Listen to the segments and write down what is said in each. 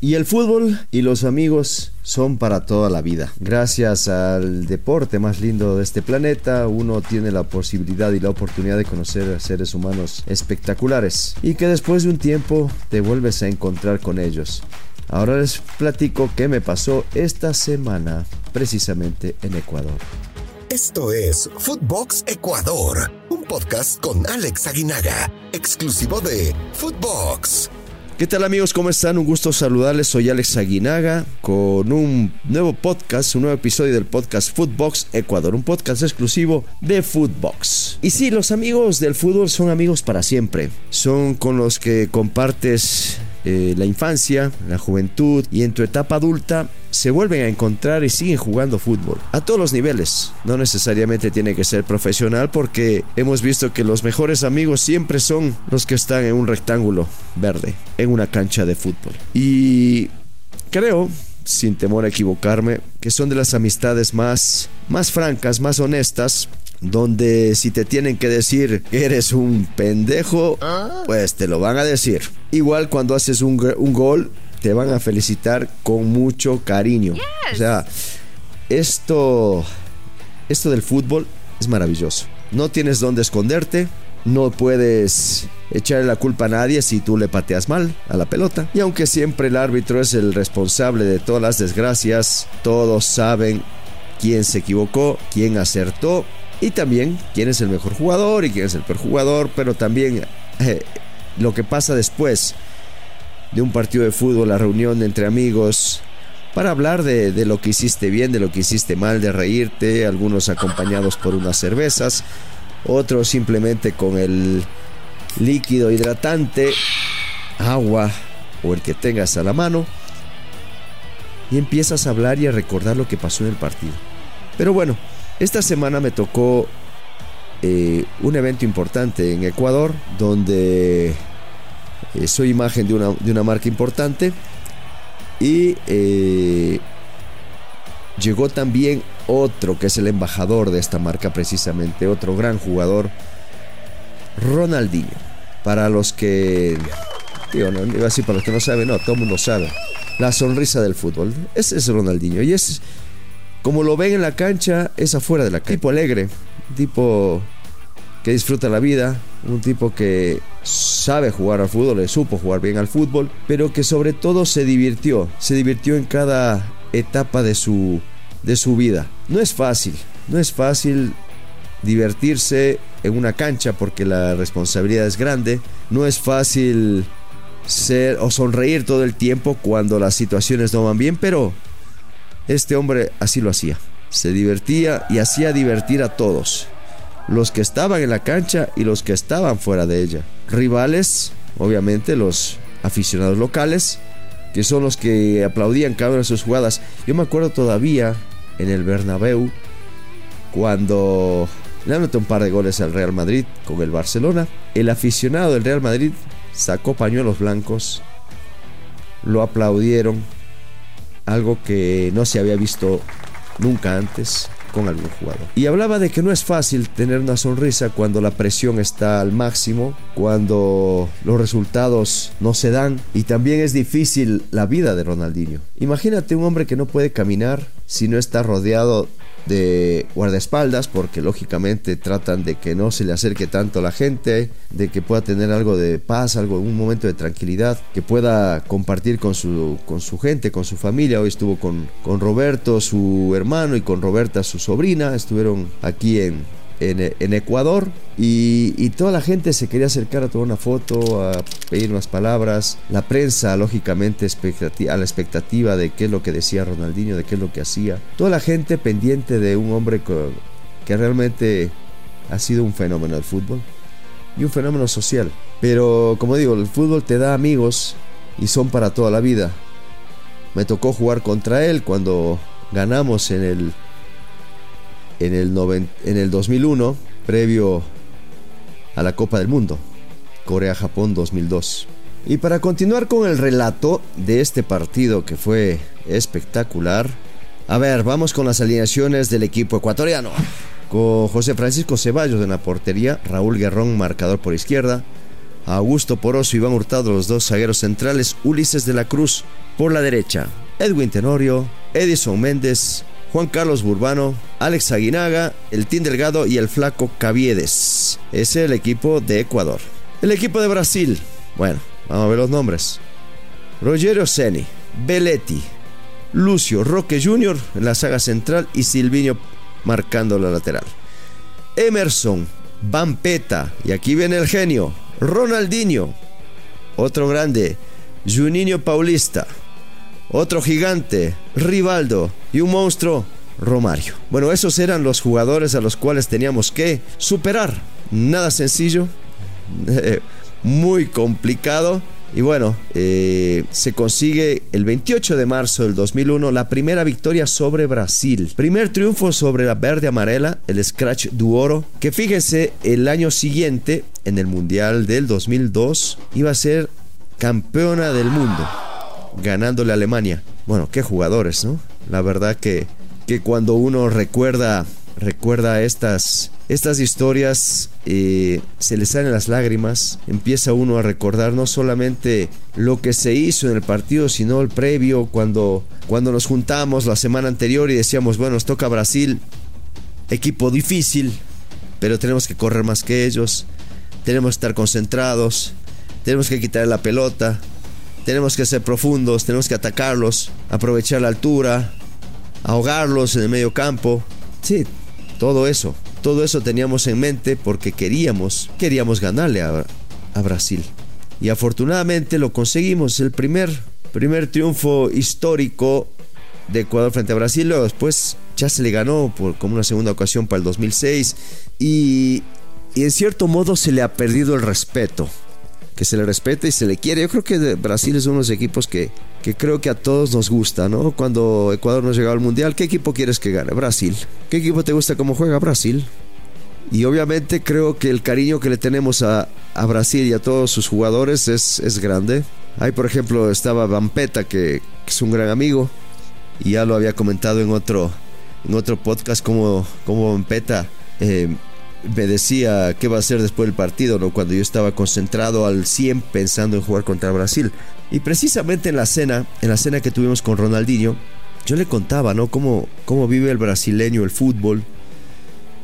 Y el fútbol y los amigos son para toda la vida. Gracias al deporte más lindo de este planeta, uno tiene la posibilidad y la oportunidad de conocer a seres humanos espectaculares y que después de un tiempo te vuelves a encontrar con ellos. Ahora les platico qué me pasó esta semana precisamente en Ecuador. Esto es Footbox Ecuador, un podcast con Alex Aguinaga, exclusivo de Footbox. ¿Qué tal amigos? ¿Cómo están? Un gusto saludarles. Soy Alex Aguinaga con un nuevo podcast, un nuevo episodio del podcast Footbox Ecuador, un podcast exclusivo de Footbox. Y sí, los amigos del fútbol son amigos para siempre. Son con los que compartes eh, la infancia, la juventud y en tu etapa adulta se vuelven a encontrar y siguen jugando fútbol a todos los niveles. No necesariamente tiene que ser profesional porque hemos visto que los mejores amigos siempre son los que están en un rectángulo verde, en una cancha de fútbol. Y creo sin temor a equivocarme, que son de las amistades más, más francas, más honestas, donde si te tienen que decir que eres un pendejo, pues te lo van a decir. Igual cuando haces un, un gol, te van a felicitar con mucho cariño. O sea, esto, esto del fútbol es maravilloso. No tienes dónde esconderte, no puedes echarle la culpa a nadie si tú le pateas mal a la pelota. Y aunque siempre el árbitro es el responsable de todas las desgracias, todos saben quién se equivocó, quién acertó y también quién es el mejor jugador y quién es el peor jugador, pero también eh, lo que pasa después de un partido de fútbol, la reunión entre amigos, para hablar de, de, lo que hiciste bien, de lo que hiciste mal, de reírte, algunos acompañados por unas cervezas, otros simplemente con el líquido hidratante, agua o el que tengas a la mano, y empiezas a hablar y a recordar lo que pasó en el partido. Pero bueno, esta semana me tocó eh, un evento importante en Ecuador, donde eh, soy imagen de una, de una, marca importante y eh, llegó también otro que es el embajador de esta marca precisamente, otro gran jugador, Ronaldinho. Para los que, digo, no iba a para los que no saben, no, todo el mundo sabe. La sonrisa del fútbol. Ese es Ronaldinho y es como lo ven en la cancha, es afuera de la cancha. Tipo alegre, tipo que disfruta la vida, un tipo que sabe jugar al fútbol, le supo jugar bien al fútbol, pero que sobre todo se divirtió, se divirtió en cada etapa de su, de su vida. No es fácil, no es fácil divertirse en una cancha porque la responsabilidad es grande, no es fácil ser o sonreír todo el tiempo cuando las situaciones no van bien, pero este hombre así lo hacía. Se divertía y hacía divertir a todos. Los que estaban en la cancha y los que estaban fuera de ella. Rivales, obviamente los aficionados locales, que son los que aplaudían cada una de sus jugadas. Yo me acuerdo todavía en el Bernabéu cuando le anotó un par de goles al Real Madrid con el Barcelona. El aficionado del Real Madrid sacó pañuelos blancos, lo aplaudieron, algo que no se había visto nunca antes con algún jugador. Y hablaba de que no es fácil tener una sonrisa cuando la presión está al máximo, cuando los resultados no se dan y también es difícil la vida de Ronaldinho. Imagínate un hombre que no puede caminar si no está rodeado de guardaespaldas porque lógicamente tratan de que no se le acerque tanto a la gente, de que pueda tener algo de paz, algo, un momento de tranquilidad, que pueda compartir con su, con su gente, con su familia. Hoy estuvo con, con Roberto, su hermano, y con Roberta, su sobrina. Estuvieron aquí en, en, Ecuador y, toda la gente se quería acercar a tomar una foto, a pedir unas palabras. La prensa, lógicamente, a la expectativa de qué es lo que decía Ronaldinho, de qué es lo que hacía. Toda la gente pendiente de un hombre que realmente ha sido un fenómeno del fútbol y un fenómeno social. Pero como digo, el fútbol te da amigos y son para toda la vida. Me tocó jugar contra él cuando ganamos en el en el, en el 2001, previo a la Copa del Mundo, Corea-Japón 2002. Y para continuar con el relato de este partido que fue espectacular, a ver, vamos con las alineaciones del equipo ecuatoriano. Con José Francisco Ceballos en la portería, Raúl Guerrón marcador por izquierda, Augusto Poroso Iván Hurtado, los dos zagueros centrales, Ulises de la Cruz por la derecha, Edwin Tenorio, Edison Méndez, Juan Carlos Burbano, Alex Aguinaga, el Team Delgado y el Flaco Caviedes. Es el equipo de Ecuador. El equipo de Brasil, bueno, vamos a ver los nombres. Rogerio Seni, Belletti, Lucio Roque Jr. en la saga central y Silvinho marcando la lateral. Emerson, Vampeta, y aquí viene el genio, Ronaldinho, otro grande, Juninho Paulista, otro gigante, Rivaldo y un monstruo, Romario. Bueno, esos eran los jugadores a los cuales teníamos que superar. Nada sencillo, muy complicado y bueno, eh, se consigue el 28 de marzo del 2001 la primera victoria sobre Brasil. Primer triunfo sobre la verde amarela, el Scratch du Oro, que fíjense, el año siguiente, en el Mundial del 2002, iba a ser campeona del mundo, ganándole a Alemania. Bueno, qué jugadores, ¿no? La verdad que, que cuando uno recuerda, recuerda estas estas historias eh, se le salen las lágrimas, empieza uno a recordar no solamente lo que se hizo en el partido, sino el previo, cuando, cuando nos juntamos la semana anterior y decíamos, bueno, nos toca Brasil, equipo difícil, pero tenemos que correr más que ellos, tenemos que estar concentrados, tenemos que quitar la pelota, tenemos que ser profundos, tenemos que atacarlos, aprovechar la altura, ahogarlos en el medio campo, sí, todo eso. Todo eso teníamos en mente porque queríamos, queríamos ganarle a, Brasil. Y afortunadamente lo conseguimos. El primer, primer triunfo histórico de Ecuador frente a Brasil. Luego después ya se le ganó por, como una segunda ocasión para el 2006. Y, y en cierto modo se le ha perdido el respeto que se le respete y se le quiere. Yo creo que Brasil es uno de los equipos que, que creo que a todos nos gusta, ¿no? Cuando Ecuador nos llegó al Mundial, ¿qué equipo quieres que gane? Brasil. ¿Qué equipo te gusta cómo juega? Brasil. Y obviamente creo que el cariño que le tenemos a, a Brasil y a todos sus jugadores es, es grande. Ahí, por ejemplo, estaba Vampeta, que, es un gran amigo. Y ya lo había comentado en otro, en otro podcast, como Vampeta eh, me decía qué va a hacer después del partido, ¿no? cuando yo estaba concentrado al 100 pensando en jugar contra Brasil. Y precisamente en la cena, en la cena que tuvimos con Ronaldinho, yo le contaba, ¿no? Cómo, cómo vive el brasileño el fútbol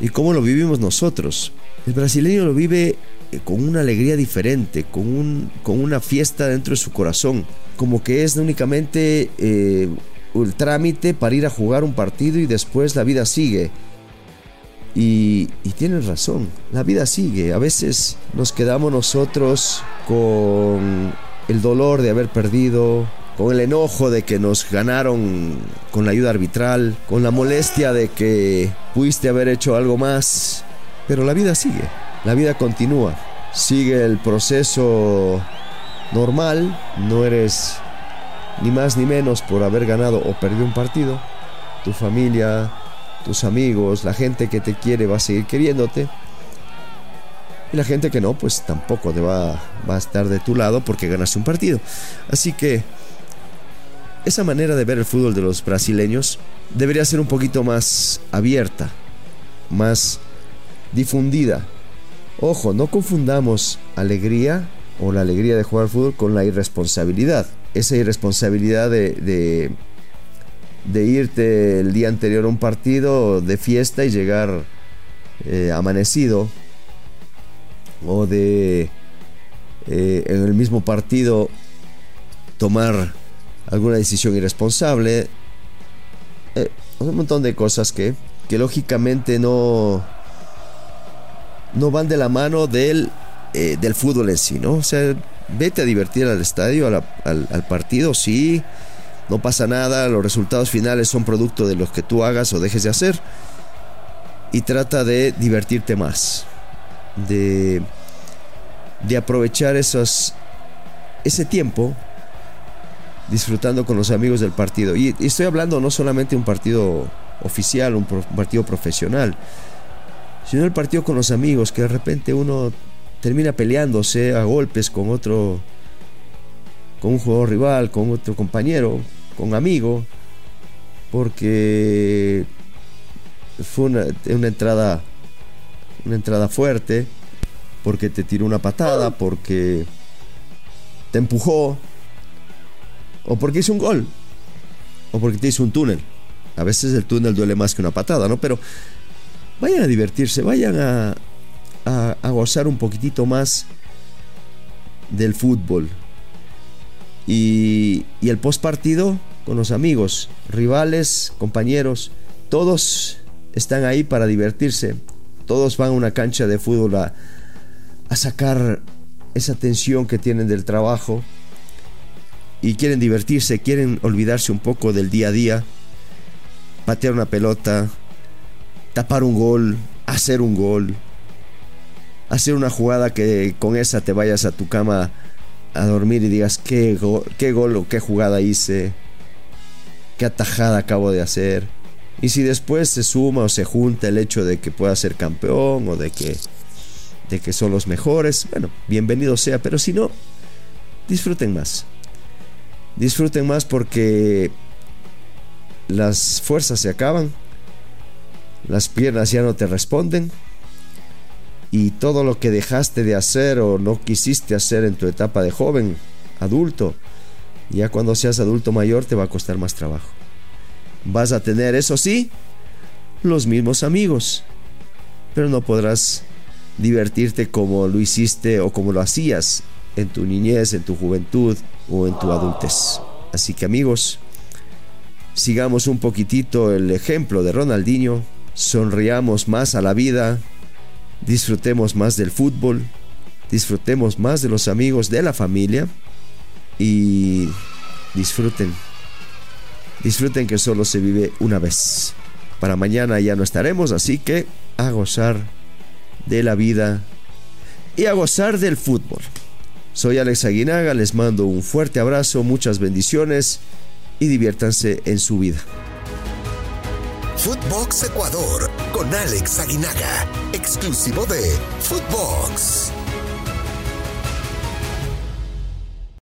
y cómo lo vivimos nosotros. El brasileño lo vive eh, con una alegría diferente, con, un, con una fiesta dentro de su corazón, como que es únicamente eh, el trámite para ir a jugar un partido y después la vida sigue. Y, y tienes razón, la vida sigue. A veces nos quedamos nosotros con el dolor de haber perdido, con el enojo de que nos ganaron con la ayuda arbitral, con la molestia de que pudiste haber hecho algo más. Pero la vida sigue, la vida continúa, sigue el proceso normal, no eres ni más ni menos por haber ganado o perdido un partido. Tu familia, tus amigos, la gente que te quiere va a seguir queriéndote. Y la gente que no, pues tampoco te va, a estar de tu lado porque ganaste un partido. Así que esa manera de ver el fútbol de los brasileños debería ser un poquito más abierta, más difundida. Ojo, no confundamos alegría o la alegría de jugar fútbol con la irresponsabilidad. Esa irresponsabilidad de de irte el día anterior a un partido de fiesta y llegar eh, amanecido o de eh, en el mismo partido tomar alguna decisión irresponsable eh, un montón de cosas que, que lógicamente no no van de la mano del, del fútbol en sí, ¿no? O sea, vete a divertir al estadio, al, al partido, sí, no pasa nada, los resultados finales son producto de lo que tú hagas o dejes de hacer. Y trata de divertirte más. De, de aprovechar esos, ese tiempo disfrutando con los amigos del partido. Y, estoy hablando no solamente un partido oficial, un, un partido profesional, sino el partido con los amigos, que de repente uno termina peleándose a golpes con otro con un jugador rival, con otro compañero, con amigo, porque fue una, entrada una entrada fuerte porque te tiró una patada, porque te empujó, o porque hizo un gol, o porque te hizo un túnel. A veces el túnel duele más que una patada, ¿no? Pero vayan a divertirse, vayan a, a, gozar un poquitito más del fútbol. Y, y el post partido con los amigos, rivales, compañeros, todos están ahí para divertirse. Todos van a una cancha de fútbol a, a sacar esa tensión que tienen del trabajo y quieren divertirse, quieren olvidarse un poco del día a día, patear una pelota, tapar un gol, hacer un gol, hacer una jugada que con esa te vayas a tu cama a dormir y digas qué, qué gol o qué jugada hice, qué atajada acabo de hacer. Y si después se suma o se junta el hecho de que pueda ser campeón o de que, de que son los mejores, bueno, bienvenido sea, pero si no, disfruten más. Disfruten más porque las fuerzas se acaban, las piernas ya no te responden y todo lo que dejaste de hacer o no quisiste hacer en tu etapa de joven, adulto, ya cuando seas adulto mayor te va a costar más trabajo. Vas a tener, eso sí, los mismos amigos, pero no podrás divertirte como lo hiciste o como lo hacías en tu niñez, en tu juventud o en tu adultez. Así que amigos, sigamos un poquitito el ejemplo de Ronaldinho, sonriamos más a la vida, disfrutemos más del fútbol, disfrutemos más de los amigos, de la familia y disfruten. Disfruten que solo se vive una vez. Para mañana ya no estaremos, así que a gozar de la vida y a gozar del fútbol. Soy Alex Aguinaga, les mando un fuerte abrazo, muchas bendiciones y diviértanse en su vida. Footbox Ecuador con Alex Aguinaga, exclusivo de Footbox.